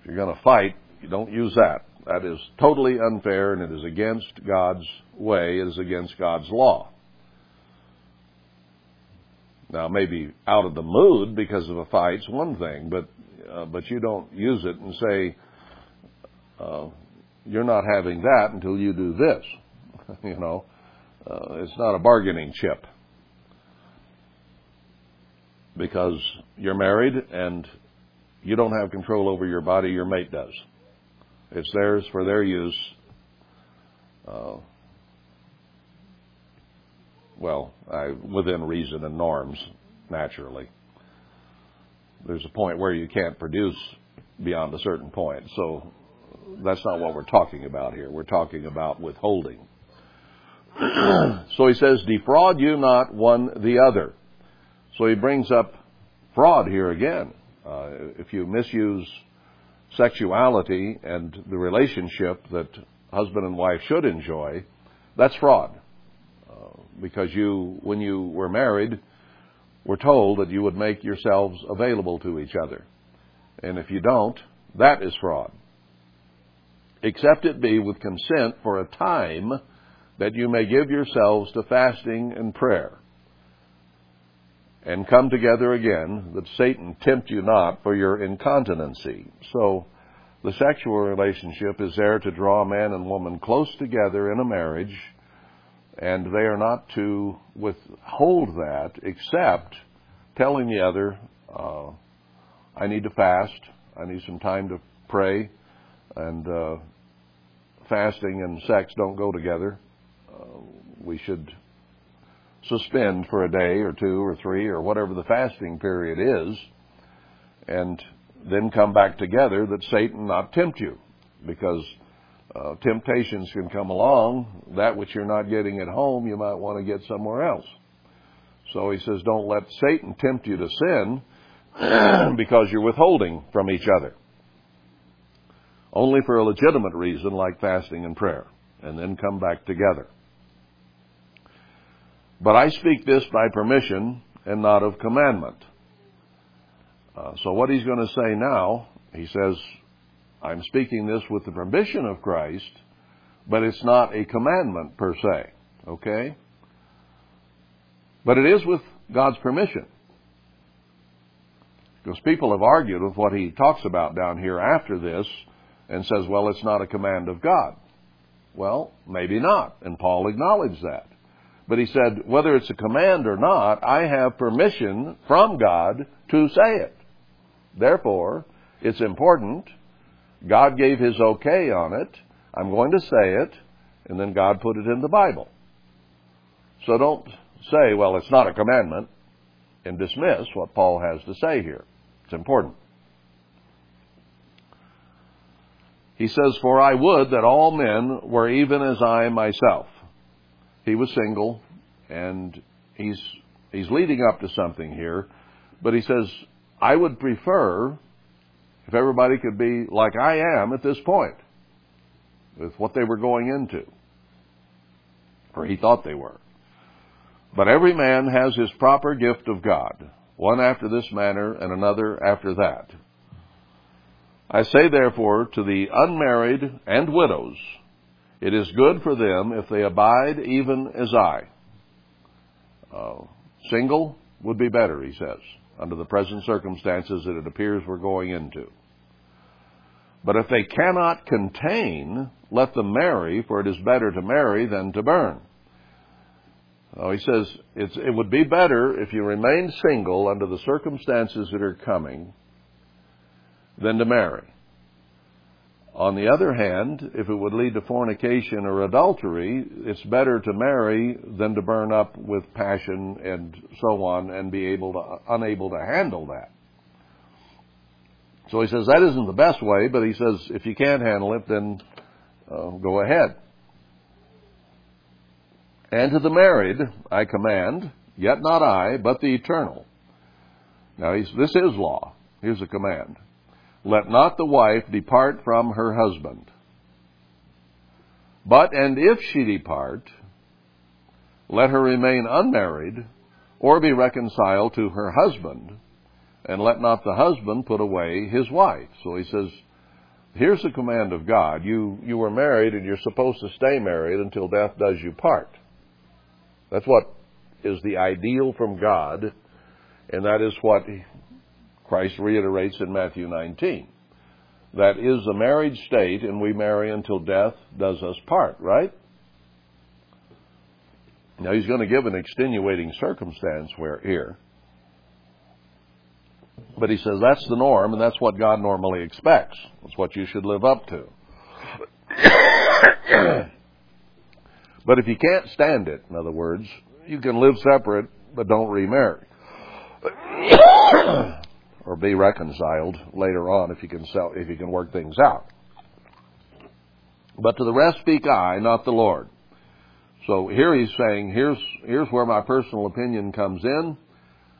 If you're going to fight, you don't use that. That is totally unfair and it is against God's way, it is against God's law. Now, maybe out of the mood because of a fight's one thing, but uh, but you don't use it and say, uh, you're not having that until you do this. you know, uh, it's not a bargaining chip because you're married and you don't have control over your body, your mate does. It's theirs for their use. Uh, well, I, within reason and norms, naturally. There's a point where you can't produce beyond a certain point. So that's not what we're talking about here. We're talking about withholding. so he says, defraud you not one the other. So he brings up fraud here again. Uh, if you misuse sexuality and the relationship that husband and wife should enjoy, that's fraud. Uh, because you, when you were married, were told that you would make yourselves available to each other. And if you don't, that is fraud. Except it be with consent for a time that you may give yourselves to fasting and prayer and come together again, that Satan tempt you not for your incontinency. So, the sexual relationship is there to draw man and woman close together in a marriage, and they are not to withhold that except telling the other, uh, I need to fast, I need some time to pray, and uh, fasting and sex don't go together. Uh, we should suspend for a day or two or three or whatever the fasting period is, and then come back together that Satan not tempt you. Because uh, temptations can come along. That which you're not getting at home, you might want to get somewhere else. So he says, don't let Satan tempt you to sin because you're withholding from each other. Only for a legitimate reason like fasting and prayer. And then come back together. But I speak this by permission and not of commandment. Uh, so what he's going to say now, he says, I'm speaking this with the permission of Christ, but it's not a commandment per se. Okay? But it is with God's permission. Because people have argued with what he talks about down here after this and says, well, it's not a command of God. Well, maybe not. And Paul acknowledged that. But he said, whether it's a command or not, I have permission from God to say it. Therefore, it's important. God gave his okay on it. I'm going to say it. And then God put it in the Bible. So don't say, well, it's not a commandment, and dismiss what Paul has to say here. It's important. He says, For I would that all men were even as I myself. He was single, and he's, he's leading up to something here, but he says, I would prefer if everybody could be like I am at this point with what they were going into, or he thought they were. But every man has his proper gift of God, one after this manner and another after that. I say therefore to the unmarried and widows, it is good for them if they abide even as I. Uh, single would be better, he says, under the present circumstances that it appears we're going into. But if they cannot contain, let them marry, for it is better to marry than to burn. Oh, he says it would be better if you remained single under the circumstances that are coming than to marry. On the other hand, if it would lead to fornication or adultery, it's better to marry than to burn up with passion and so on and be able to, unable to handle that. So he says that isn't the best way, but he says if you can't handle it, then uh, go ahead. And to the married I command, yet not I, but the eternal. Now, this is law. Here's a command. Let not the wife depart from her husband. But, and if she depart, let her remain unmarried, or be reconciled to her husband, and let not the husband put away his wife. So he says, here's the command of God. You, you were married and you're supposed to stay married until death does you part. That's what is the ideal from God, and that is what Christ reiterates in Matthew 19. That is the married state, and we marry until death does us part, right? Now he's going to give an extenuating circumstance where here. But he says that's the norm, and that's what God normally expects. That's what you should live up to. but if you can't stand it, in other words, you can live separate but don't remarry. or be reconciled later on if you can sell, if you can work things out. But to the rest speak I, not the Lord. So here he's saying, here's, here's where my personal opinion comes in,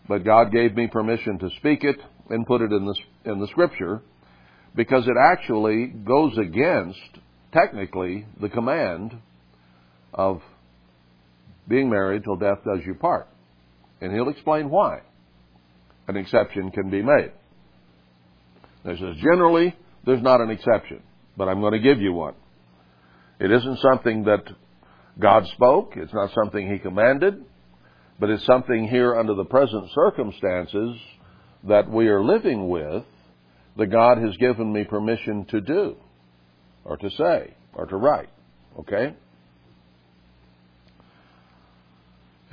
but God gave me permission to speak it and put it in the, in the scripture because it actually goes against, technically, the command of being married till death does you part. And he'll explain why an exception can be made. He says, generally, there's not an exception, but I'm going to give you one. It isn't something that God spoke, it's not something He commanded, but it's something here under the present circumstances that we are living with that God has given me permission to do, or to say, or to write. Okay?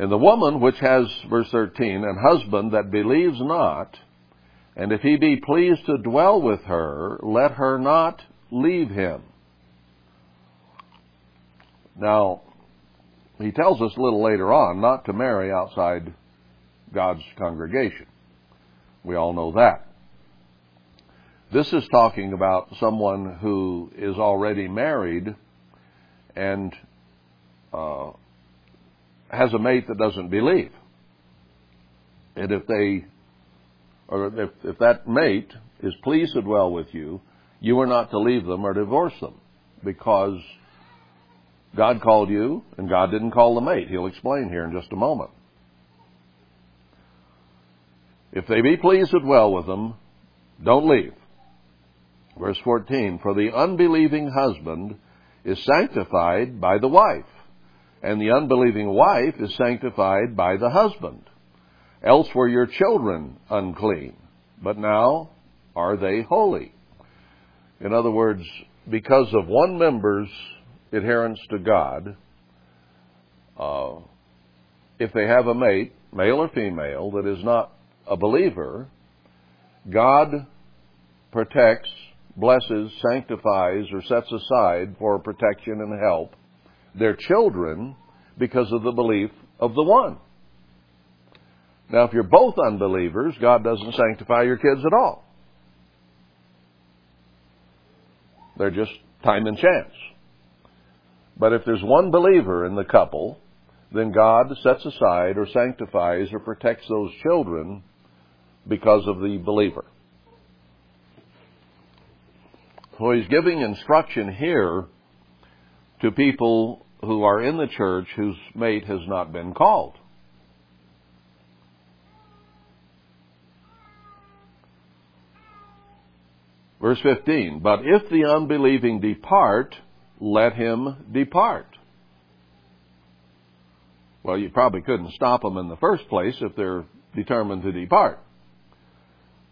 And the woman which has, verse 13, an husband that believes not, and if he be pleased to dwell with her, let her not leave him. Now, he tells us a little later on not to marry outside God's congregation. We all know that. This is talking about someone who is already married and uh, has a mate that doesn't believe. And if they, or if, if that mate is pleased to dwell with you, you are not to leave them or divorce them because God called you and God didn't call the mate. He'll explain here in just a moment. If they be pleased to dwell with them, don't leave. Verse 14, for the unbelieving husband is sanctified by the wife, and the unbelieving wife is sanctified by the husband. Else were your children unclean, but now are they holy. In other words, because of one member's adherence to God, uh, if they have a mate, male or female, that is not a believer, God protects blesses, sanctifies, or sets aside for protection and help their children because of the belief of the one. Now, if you're both unbelievers, God doesn't sanctify your kids at all. They're just time and chance. But if there's one believer in the couple, then God sets aside or sanctifies or protects those children because of the believer. So he's giving instruction here to people who are in the church whose mate has not been called. Verse 15, but if the unbelieving depart, let him depart. Well, you probably couldn't stop them in the first place if they're determined to depart.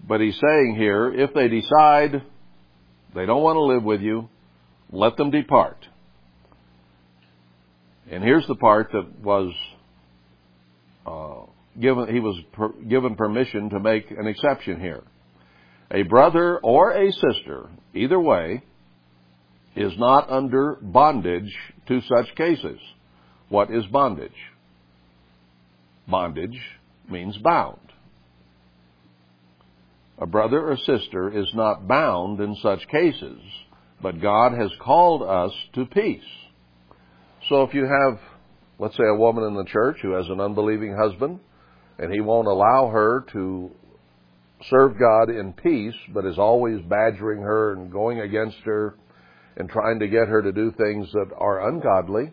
But he's saying here, if they decide they don't want to live with you. Let them depart. And here's the part that was uh, given. He was per, given permission to make an exception here. A brother or a sister, either way, is not under bondage to such cases. What is bondage? Bondage means bound a brother or sister is not bound in such cases, but God has called us to peace. So if you have, let's say, a woman in the church who has an unbelieving husband, and he won't allow her to serve God in peace, but is always badgering her and going against her and trying to get her to do things that are ungodly,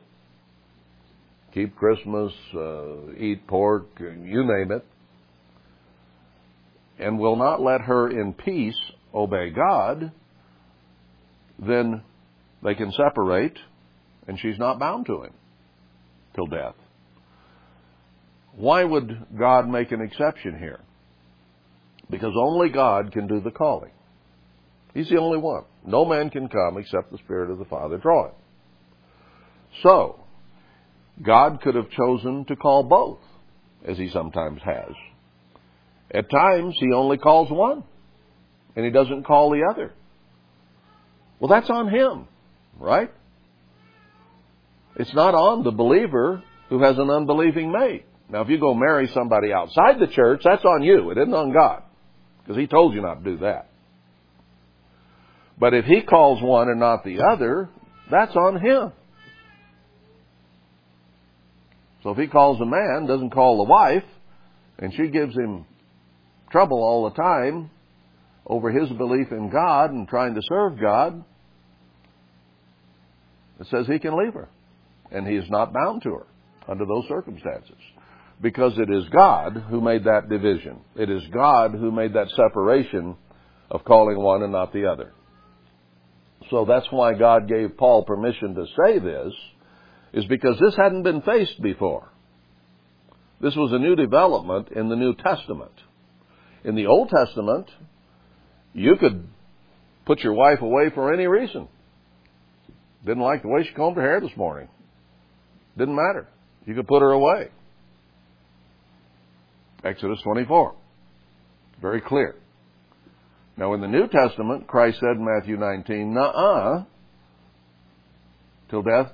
keep Christmas, uh, eat pork, you name it, and will not let her in peace obey God, then they can separate and she's not bound to him till death. Why would God make an exception here? Because only God can do the calling. He's the only one. No man can come except the Spirit of the Father draw him. So, God could have chosen to call both, as he sometimes has. At times, he only calls one, and he doesn't call the other. Well, that's on him. right? It's not on the believer who has an unbelieving mate. Now, if you go marry somebody outside the church, that's on you. It isn't on God. Because He told you not to do that. But if He calls one and not the other, that's on Him. So if He calls a man, doesn't call the wife, and she gives him trouble all the time over his belief in God and trying to serve God, it says he can leave her. And he is not bound to her under those circumstances. Because it is God who made that division. It is God who made that separation of calling one and not the other. So that's why God gave Paul permission to say this, is because this hadn't been faced before. This was a new development in the New Testament. In the Old Testament, you could put your wife away for any reason. Didn't like the way she combed her hair this morning. Didn't matter. You could put her away. Exodus 24. Very clear. Now, in the New Testament, Christ said in Matthew 19, Nuh-uh, till death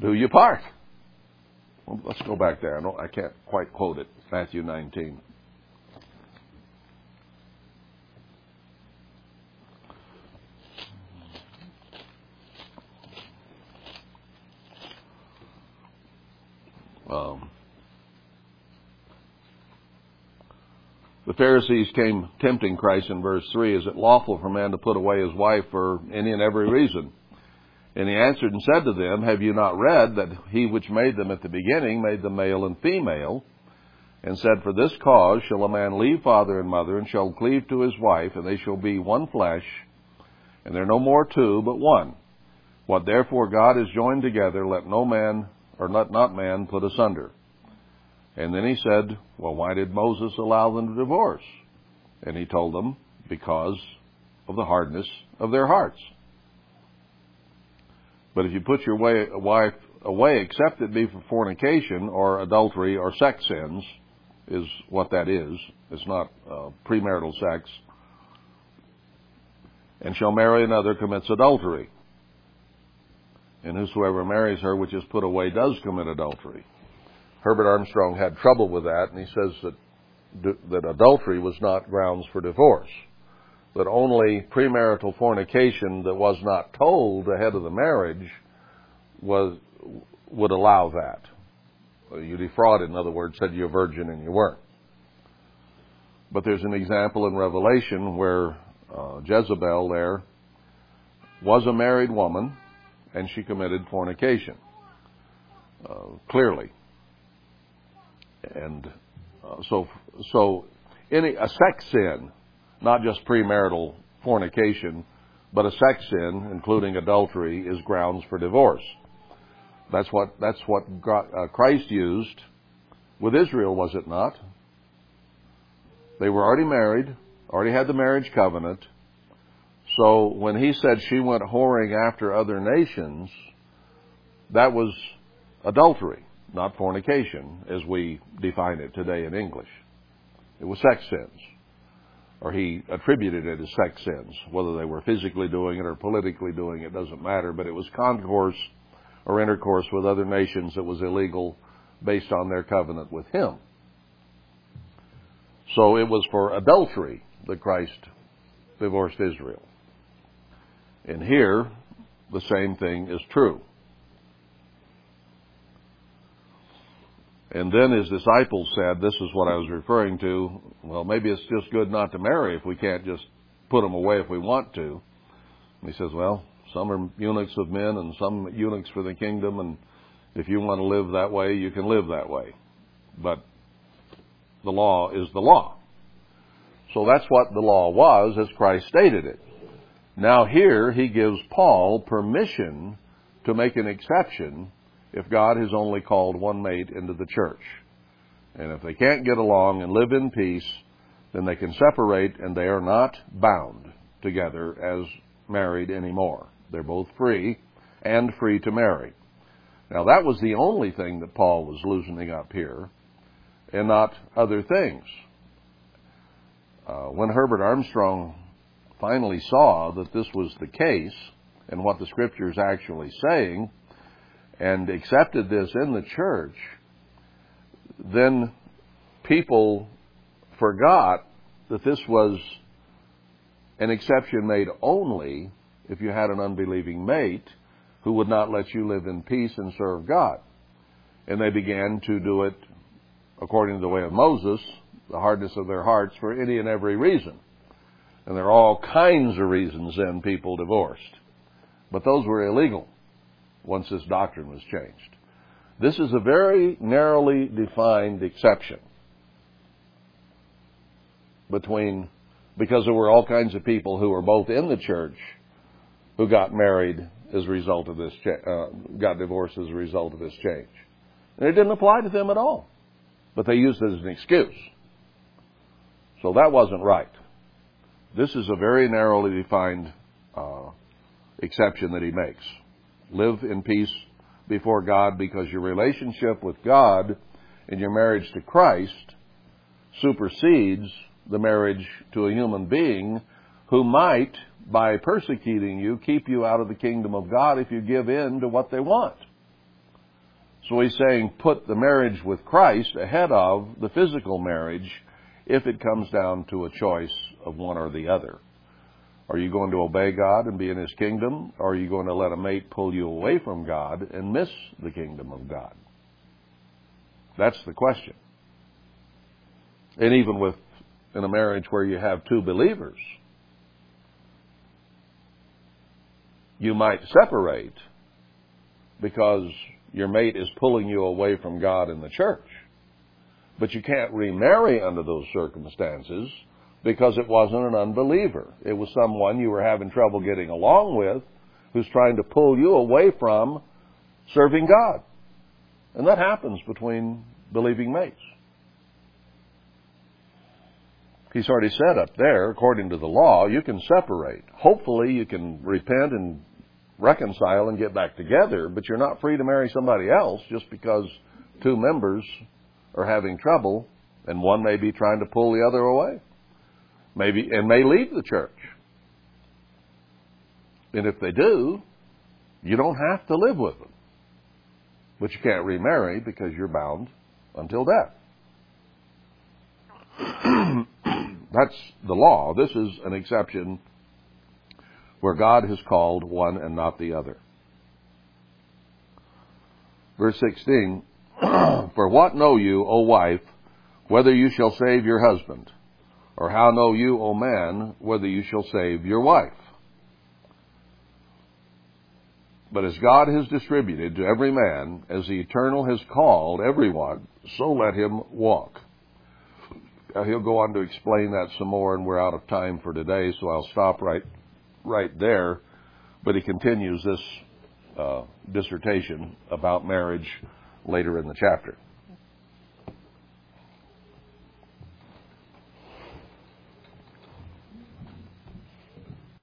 do you part. Well, let's go back there. I, I can't quite quote it. Matthew 19. Um, the Pharisees came tempting Christ in verse 3 Is it lawful for man to put away his wife for any and every reason? And he answered and said to them, Have you not read that he which made them at the beginning made them male and female? And said, For this cause shall a man leave father and mother, and shall cleave to his wife, and they shall be one flesh, and they're no more two, but one. What therefore God has joined together, let no man or let not man put asunder. And then he said, Well, why did Moses allow them to divorce? And he told them, Because of the hardness of their hearts. But if you put your way, wife away, except it be for fornication or adultery or sex sins, is what that is. It's not uh, premarital sex. And shall marry another commits adultery and whosoever marries her which is put away does commit adultery. Herbert Armstrong had trouble with that, and he says that that adultery was not grounds for divorce. That only premarital fornication that was not told ahead of the marriage was would allow that. You defrauded, in other words, said you're a virgin and you weren't. But there's an example in Revelation where uh, Jezebel there was a married woman and she committed fornication. Uh, clearly. And uh, so, so any a sex sin, not just premarital fornication, but a sex sin, including adultery, is grounds for divorce. That's what that's what uh, Christ used with Israel, was it not? They were already married, already had the marriage covenant, so when he said she went whoring after other nations, that was adultery, not fornication, as we define it today in English. It was sex sins. Or he attributed it as sex sins. Whether they were physically doing it or politically doing it doesn't matter, but it was concourse or intercourse with other nations that was illegal based on their covenant with him. So it was for adultery that Christ divorced Israel. And here, the same thing is true. And then his disciples said, This is what I was referring to. Well, maybe it's just good not to marry if we can't just put them away if we want to. And he says, Well, some are eunuchs of men and some eunuchs for the kingdom, and if you want to live that way, you can live that way. But the law is the law. So that's what the law was as Christ stated it. Now, here he gives Paul permission to make an exception if God has only called one mate into the church. And if they can't get along and live in peace, then they can separate and they are not bound together as married anymore. They're both free and free to marry. Now, that was the only thing that Paul was loosening up here, and not other things. Uh, when Herbert Armstrong finally saw that this was the case, and what the Scripture is actually saying and accepted this in the church, then people forgot that this was an exception made only if you had an unbelieving mate who would not let you live in peace and serve God. And they began to do it according to the way of Moses, the hardness of their hearts for any and every reason. And there are all kinds of reasons then people divorced. But those were illegal once this doctrine was changed. This is a very narrowly defined exception between, because there were all kinds of people who were both in the church who got married as a result of this, uh, got divorced as a result of this change. And it didn't apply to them at all. But they used it as an excuse. So that wasn't right. This is a very narrowly defined uh, exception that he makes. Live in peace before God because your relationship with God and your marriage to Christ supersedes the marriage to a human being who might, by persecuting you, keep you out of the kingdom of God if you give in to what they want. So he's saying put the marriage with Christ ahead of the physical marriage if it comes down to a choice of one or the other. Are you going to obey God and be in His kingdom, or are you going to let a mate pull you away from God and miss the kingdom of God? That's the question. And even with in a marriage where you have two believers, you might separate because your mate is pulling you away from God and the church. But you can't remarry under those circumstances because it wasn't an unbeliever. It was someone you were having trouble getting along with who's trying to pull you away from serving God. And that happens between believing mates. He's already said up there, according to the law, you can separate. Hopefully you can repent and reconcile and get back together, but you're not free to marry somebody else just because two members are having trouble and one may be trying to pull the other away. Maybe and may leave the church. And if they do, you don't have to live with them. But you can't remarry because you're bound until death. That's the law. This is an exception where God has called one and not the other. Verse 16 For what know you, O wife, whether you shall save your husband? Or how know you, O man, whether you shall save your wife? But as God has distributed to every man, as the Eternal has called everyone, so let him walk. Now he'll go on to explain that some more, and we're out of time for today, so I'll stop right right there. But he continues this uh, dissertation about marriage later in the chapter.